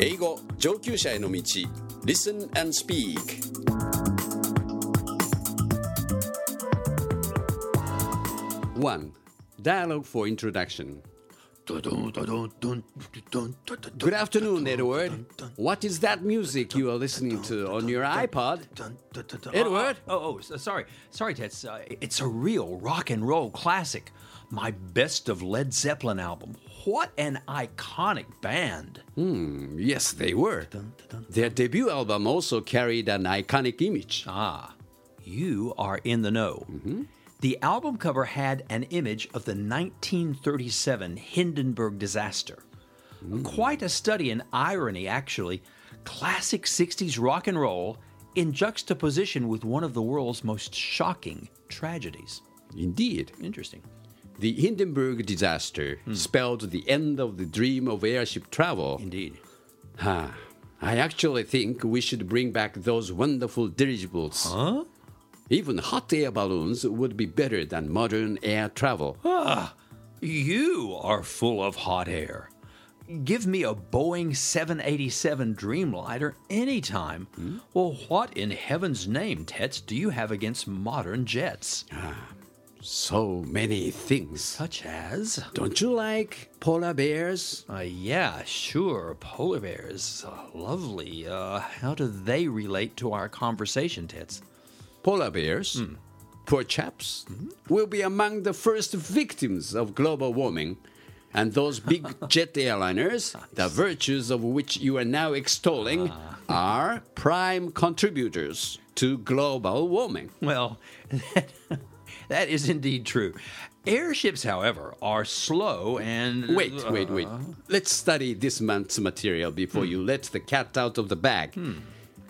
英語上級者への道 Listen and Speak One Dialogue for Introduction Good afternoon, Edward. What is that music you are listening to on your iPod? Edward? Oh, oh, so- sorry. Sorry, Tets. Uh, it's a real rock and roll classic. My best of Led Zeppelin album. What an iconic band. Hmm, yes, they were. Their debut album also carried an iconic image. Ah, you are in the know. Mm-hmm. The album cover had an image of the 1937 Hindenburg disaster. Mm. Quite a study in irony, actually. Classic 60s rock and roll in juxtaposition with one of the world's most shocking tragedies. Indeed. Interesting. The Hindenburg disaster spelled the end of the dream of airship travel. Indeed. Huh. I actually think we should bring back those wonderful dirigibles. Huh? Even hot air balloons would be better than modern air travel. Ah, You are full of hot air. Give me a Boeing 787 Dreamliner anytime. Well, what in heaven's name, Tets, do you have against modern jets? So many things. Such as? Don't you like polar bears? Uh, yeah, sure, polar bears. Uh, lovely. Uh, how do they relate to our conversation, Tets? Polar bears, poor chaps, will be among the first victims of global warming. And those big jet airliners, the virtues of which you are now extolling, are prime contributors to global warming. Well, that is indeed true. Airships, however, are slow and. Wait, wait, wait. Uh, let's study this month's material before hmm. you let the cat out of the bag. Hmm.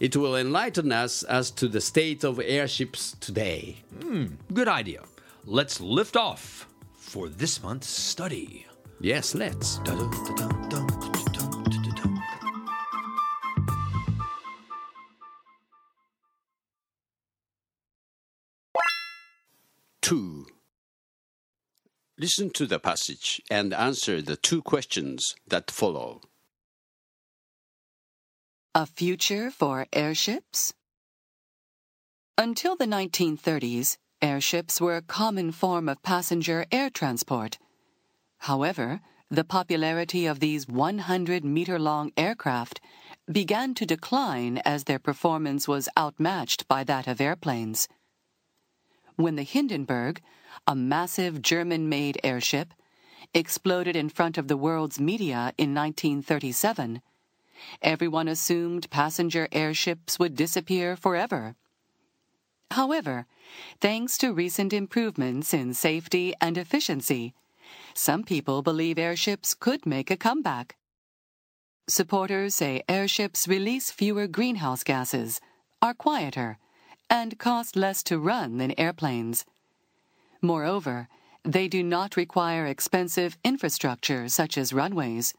It will enlighten us as to the state of airships today. Hmm. Good idea. Let's lift off for this month's study. Yes, let's. Two. Listen to the passage and answer the two questions that follow. A future for airships? Until the 1930s, airships were a common form of passenger air transport. However, the popularity of these 100 meter long aircraft began to decline as their performance was outmatched by that of airplanes. When the Hindenburg, a massive German made airship, exploded in front of the world's media in 1937, everyone assumed passenger airships would disappear forever. However, thanks to recent improvements in safety and efficiency, some people believe airships could make a comeback. Supporters say airships release fewer greenhouse gases, are quieter, and cost less to run than airplanes. Moreover, they do not require expensive infrastructure such as runways.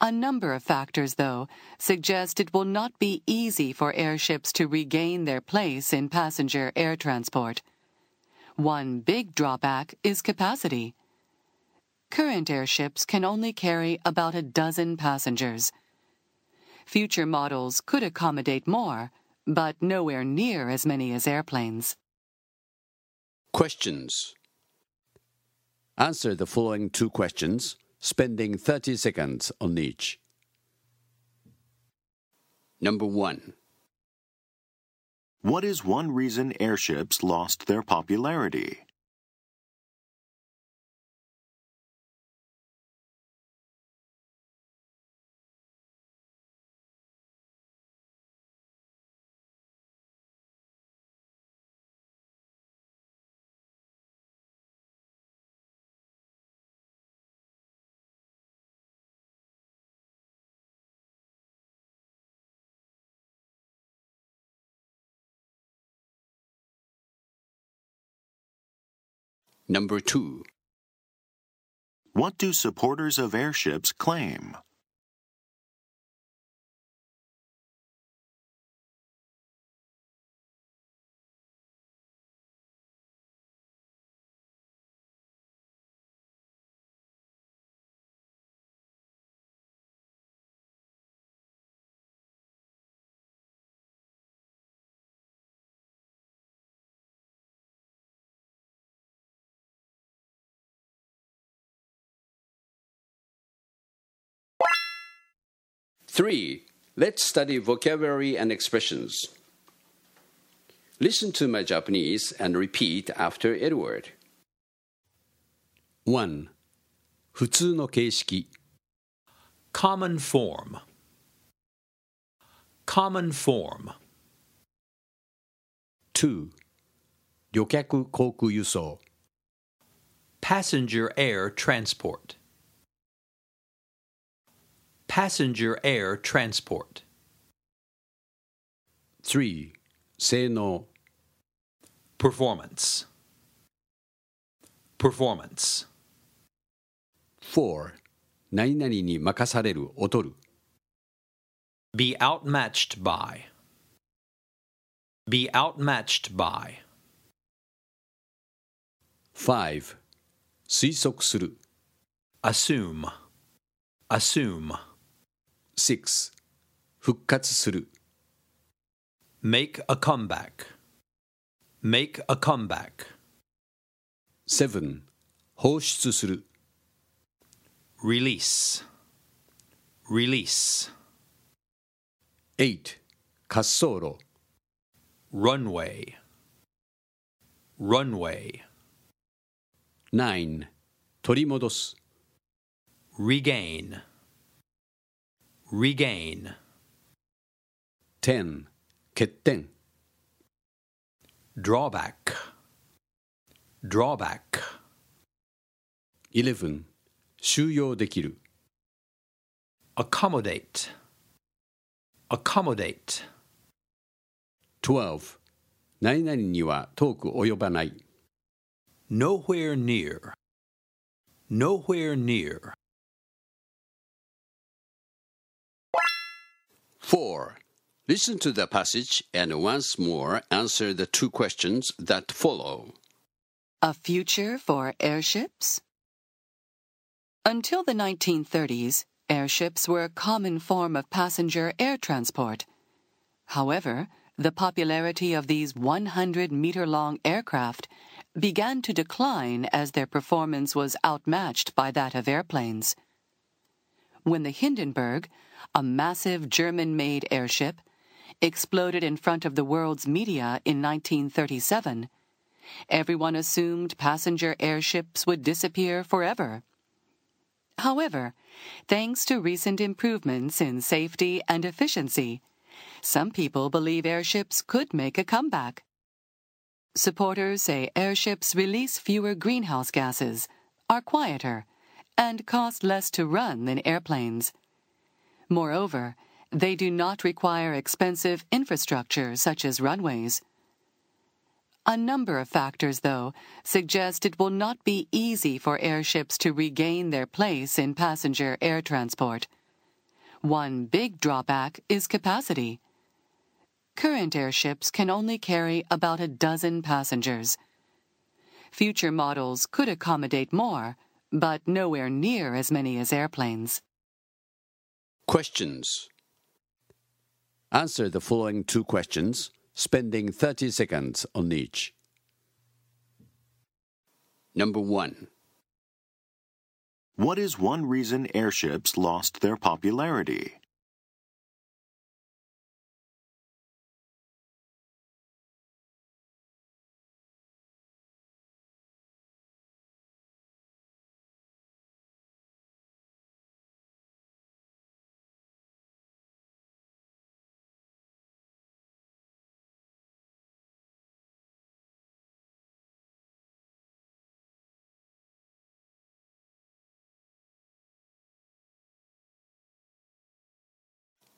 A number of factors, though, suggest it will not be easy for airships to regain their place in passenger air transport. One big drawback is capacity. Current airships can only carry about a dozen passengers. Future models could accommodate more, but nowhere near as many as airplanes. Questions. Answer the following two questions, spending 30 seconds on each. Number one. What is one reason airships lost their popularity? Number two. What do supporters of airships claim? 3. Let's study vocabulary and expressions. Listen to my Japanese and repeat after Edward. 1. 普通の形式 Common form. Common form. 2. 旅客航空輸送 Passenger air transport. passenger air transport. 3. 性能. performance performance 4. 何々に任される劣る be outmatched by be outmatched by 5. 推測する assume assume 6. 復活する Make a comeback. Make a comeback. 7. 放出する Release. Release. 8. 滑走路 Runway. Runway. 9. 取り戻す Regain. Regain. 10. 欠点 Drawback. Drawback. 11. 収容できる Accommodate. Accommodate. 12. 何々には遠く及ばない Nowhere near. Nowhere near. 4. Listen to the passage and once more answer the two questions that follow. A future for airships? Until the 1930s, airships were a common form of passenger air transport. However, the popularity of these 100 meter long aircraft began to decline as their performance was outmatched by that of airplanes. When the Hindenburg, a massive German made airship, exploded in front of the world's media in 1937, everyone assumed passenger airships would disappear forever. However, thanks to recent improvements in safety and efficiency, some people believe airships could make a comeback. Supporters say airships release fewer greenhouse gases, are quieter, and cost less to run than airplanes. Moreover, they do not require expensive infrastructure such as runways. A number of factors, though, suggest it will not be easy for airships to regain their place in passenger air transport. One big drawback is capacity. Current airships can only carry about a dozen passengers. Future models could accommodate more, but nowhere near as many as airplanes. Questions. Answer the following two questions, spending 30 seconds on each. Number 1. What is one reason airships lost their popularity?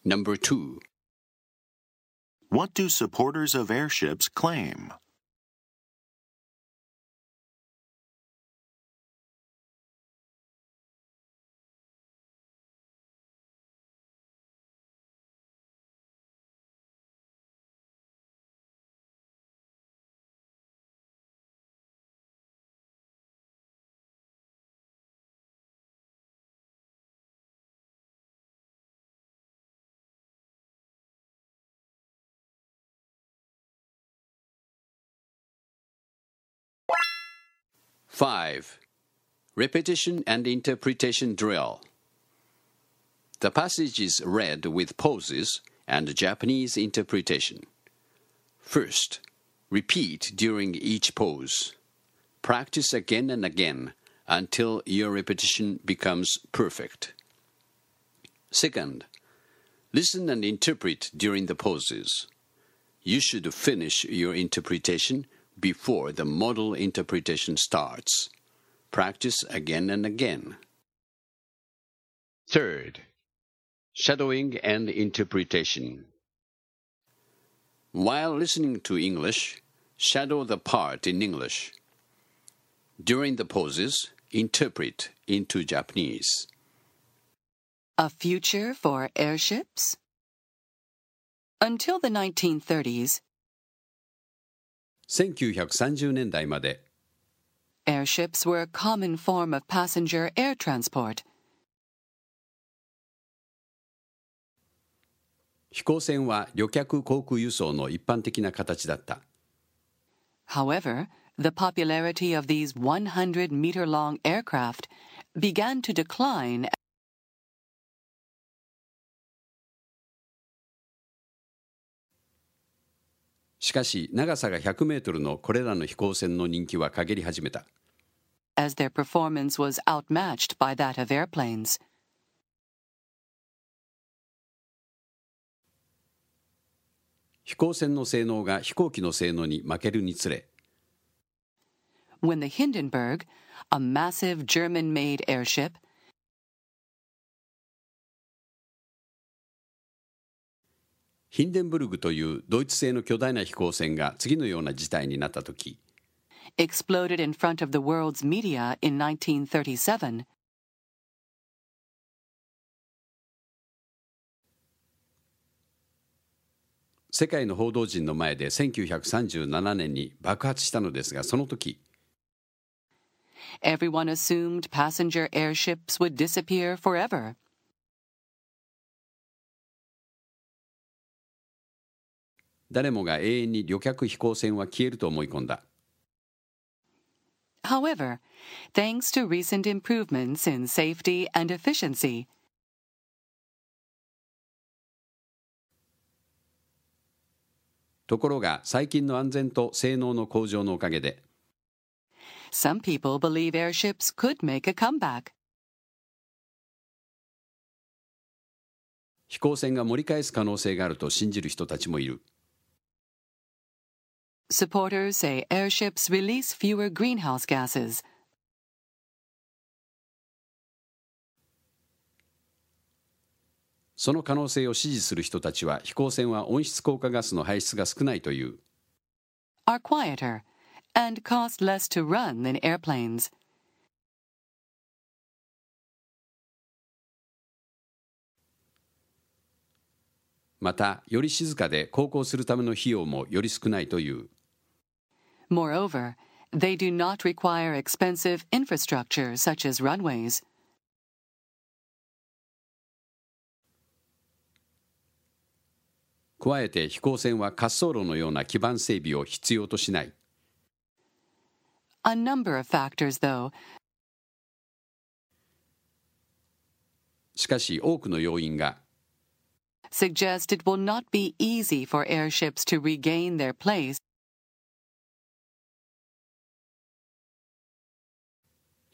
Number 2. What do supporters of airships claim? Five. Repetition and interpretation drill. The passage is read with pauses and Japanese interpretation. First, repeat during each pause. Practice again and again until your repetition becomes perfect. Second, listen and interpret during the pauses. You should finish your interpretation before the model interpretation starts. Practice again and again. Third, shadowing and interpretation. While listening to English, shadow the part in English. During the pauses, interpret into Japanese. A future for airships? Until the 1930s, 1930年代まで airships were a common form of passenger air transport. 飛行船は旅客航空輸送の一般的な形だった。However, the popularity of these 100 meter long aircraft began to decline しかし長さが100メートルのこれらの飛行船の人気は陰り始めた。as their performance was outmatched by that of airplanes. 飛行船の性能が飛行機の性能に負けるにつれ When the Hindenburg, a massive German made airship, ヒンデンブルグというドイツ製の巨大な飛行船が次のような事態になった時 exploded in front of the world's media in 1937, 世界の報道陣の前で1937年に爆発したのですがその時 everyone assumed passenger airships would disappear forever. 誰もが永遠に旅客飛行船は消えると思い込んだ However, thanks to recent improvements in safety and efficiency, ところが最近の安全と性能の向上のおかげで some people believe airships could make a comeback. 飛行船が盛り返す可能性があると信じる人たちもいる Supporters say airships release fewer greenhouse gases. その可能性を支持する人たちは飛行船は温室効果ガスの排出が少ないという are quieter and cost less to run than airplanes. またより静かで航行するための費用もより少ないという Moreover, they do not require expensive infrastructure such as runways. 加えて飛行船は滑走路のような基盤整備を必要としない A number of factors, though, しかし多くの要因が suggest it will not be easy for airships to regain their place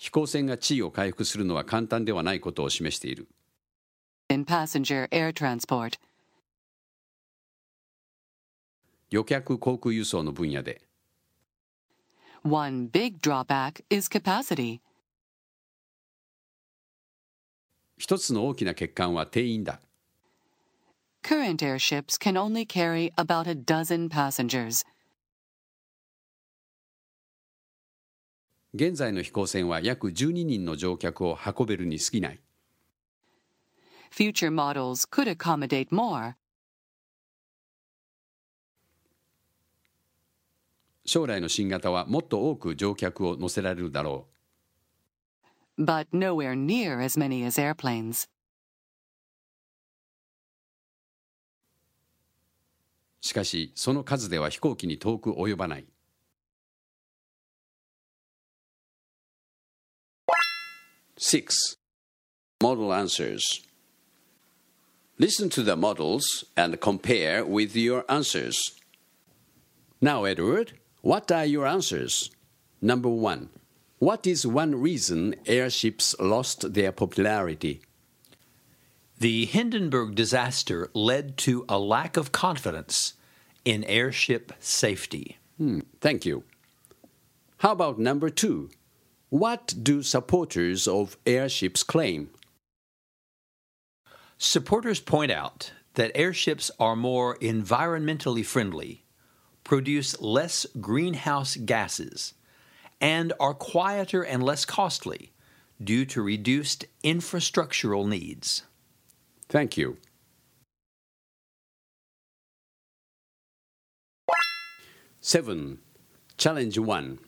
飛行船が地位を回復するのは簡単ではないことを示している in passenger air transport. 旅客航空輸送の分野で One big drawback is capacity. 一つの大きな欠陥は定員だ Current airships can only carry about a dozen passengers. 現在の飛行船は約12人の乗客を運べるに過ぎない Future models could accommodate more, 将来の新型はもっと多く乗客を乗せられるだろ but nowhere near as many as airplanes. うしかしその数では飛行機に遠く及ばない 6. Model answers Listen to the models and compare with your answers. Now, Edward, what are your answers? Number one. What is one reason airships lost their popularity? The Hindenburg disaster led to a lack of confidence in airship safety. Hmm, thank you. How about number two? What do supporters of airships claim? Supporters point out that airships are more environmentally friendly, produce less greenhouse gases, and are quieter and less costly due to reduced infrastructural needs. Thank you. Seven. Challenge one.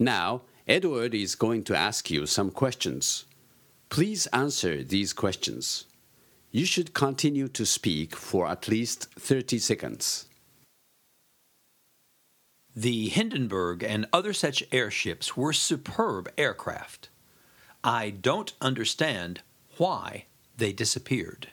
Now, Edward is going to ask you some questions. Please answer these questions. You should continue to speak for at least 30 seconds. The Hindenburg and other such airships were superb aircraft. I don't understand why they disappeared.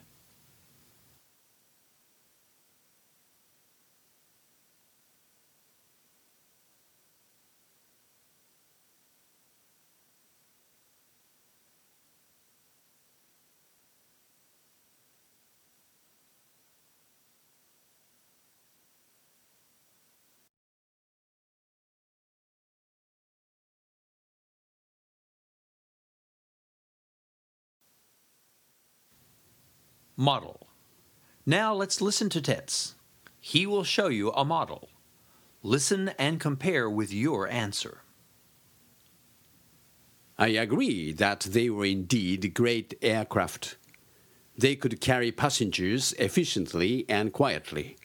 Model. Now let's listen to Tets. He will show you a model. Listen and compare with your answer. I agree that they were indeed great aircraft. They could carry passengers efficiently and quietly.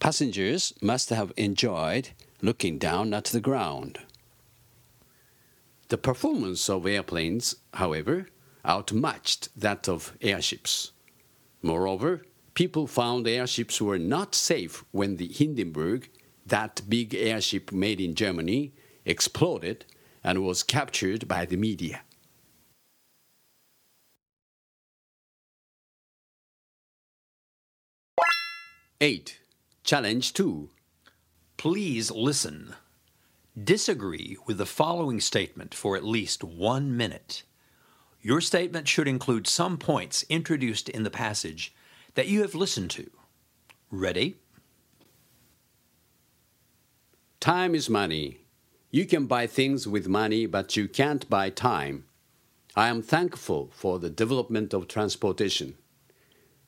Passengers must have enjoyed looking down at the ground. The performance of airplanes, however, outmatched that of airships. Moreover, people found airships were not safe when the Hindenburg, that big airship made in Germany, exploded and was captured by the media. Eight. Challenge two. Please listen. Disagree with the following statement for at least one minute. Your statement should include some points introduced in the passage that you have listened to. Ready? Time is money. You can buy things with money, but you can't buy time. I am thankful for the development of transportation.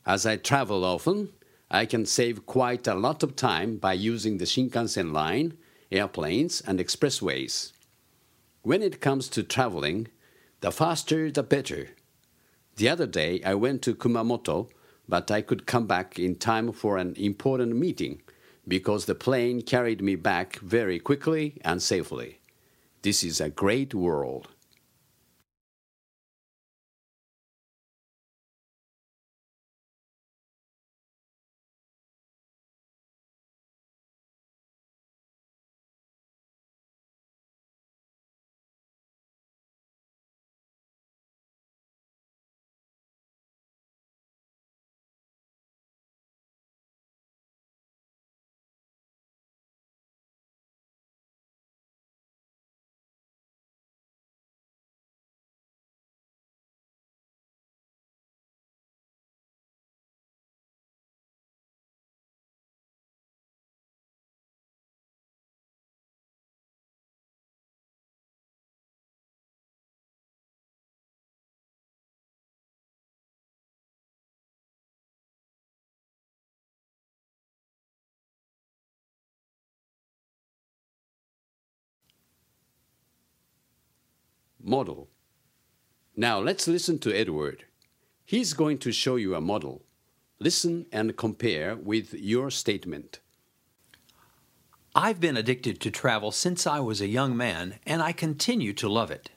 As I travel often, I can save quite a lot of time by using the Shinkansen line, airplanes, and expressways. When it comes to traveling, the faster the better. The other day I went to Kumamoto, but I could come back in time for an important meeting because the plane carried me back very quickly and safely. This is a great world. Model. Now let's listen to Edward. He's going to show you a model. Listen and compare with your statement. I've been addicted to travel since I was a young man, and I continue to love it.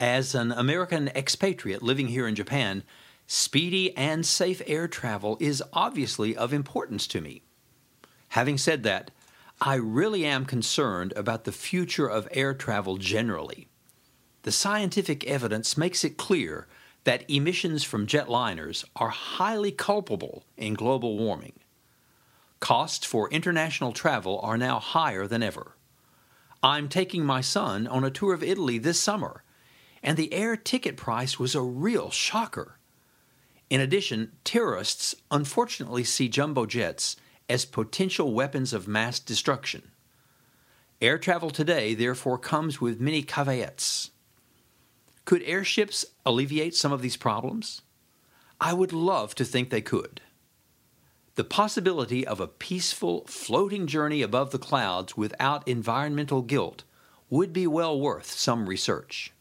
As an American expatriate living here in Japan, speedy and safe air travel is obviously of importance to me. Having said that, I really am concerned about the future of air travel generally. The scientific evidence makes it clear that emissions from jetliners are highly culpable in global warming. Costs for international travel are now higher than ever. I'm taking my son on a tour of Italy this summer, and the air ticket price was a real shocker. In addition, terrorists unfortunately see jumbo jets as potential weapons of mass destruction. Air travel today, therefore, comes with many caveats. Could airships alleviate some of these problems? I would love to think they could. The possibility of a peaceful, floating journey above the clouds without environmental guilt would be well worth some research.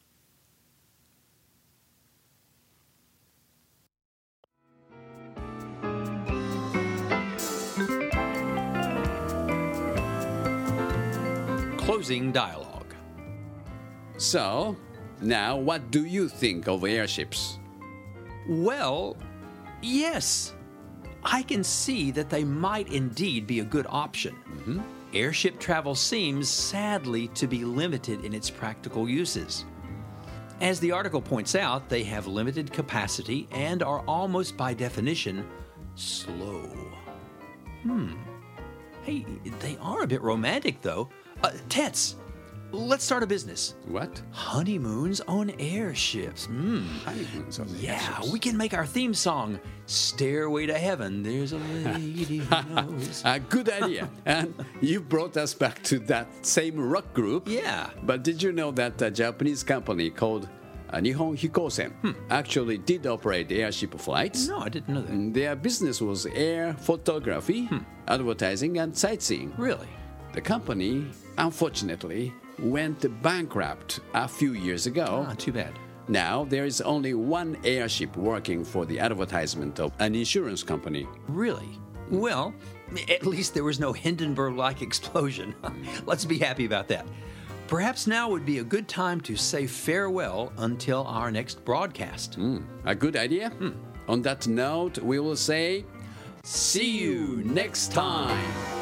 Closing dialogue. So, now what do you think of airships? Well, yes. I can see that they might indeed be a good option. Airship travel seems, sadly, to be limited in its practical uses. As the article points out, they have limited capacity and are almost by definition slow. Hmm. Hey, they are a bit romantic, though. Uh, Tets, let's start a business. What? Honeymoons on airships. Hmm. Honeymoons on Yeah, airships. we can make our theme song Stairway to Heaven. There's a lady who knows. A good idea. and you brought us back to that same rock group. Yeah. But did you know that a Japanese company called uh, Nihon Hikosen actually did operate airship flights? No, I didn't know that. Their business was air photography, advertising, and sightseeing. Really? The company, unfortunately, went bankrupt a few years ago. Ah, too bad. Now there is only one airship working for the advertisement of an insurance company. Really? Well, at least there was no Hindenburg like explosion. Let's be happy about that. Perhaps now would be a good time to say farewell until our next broadcast. A good idea? On that note, we will say, see you next time.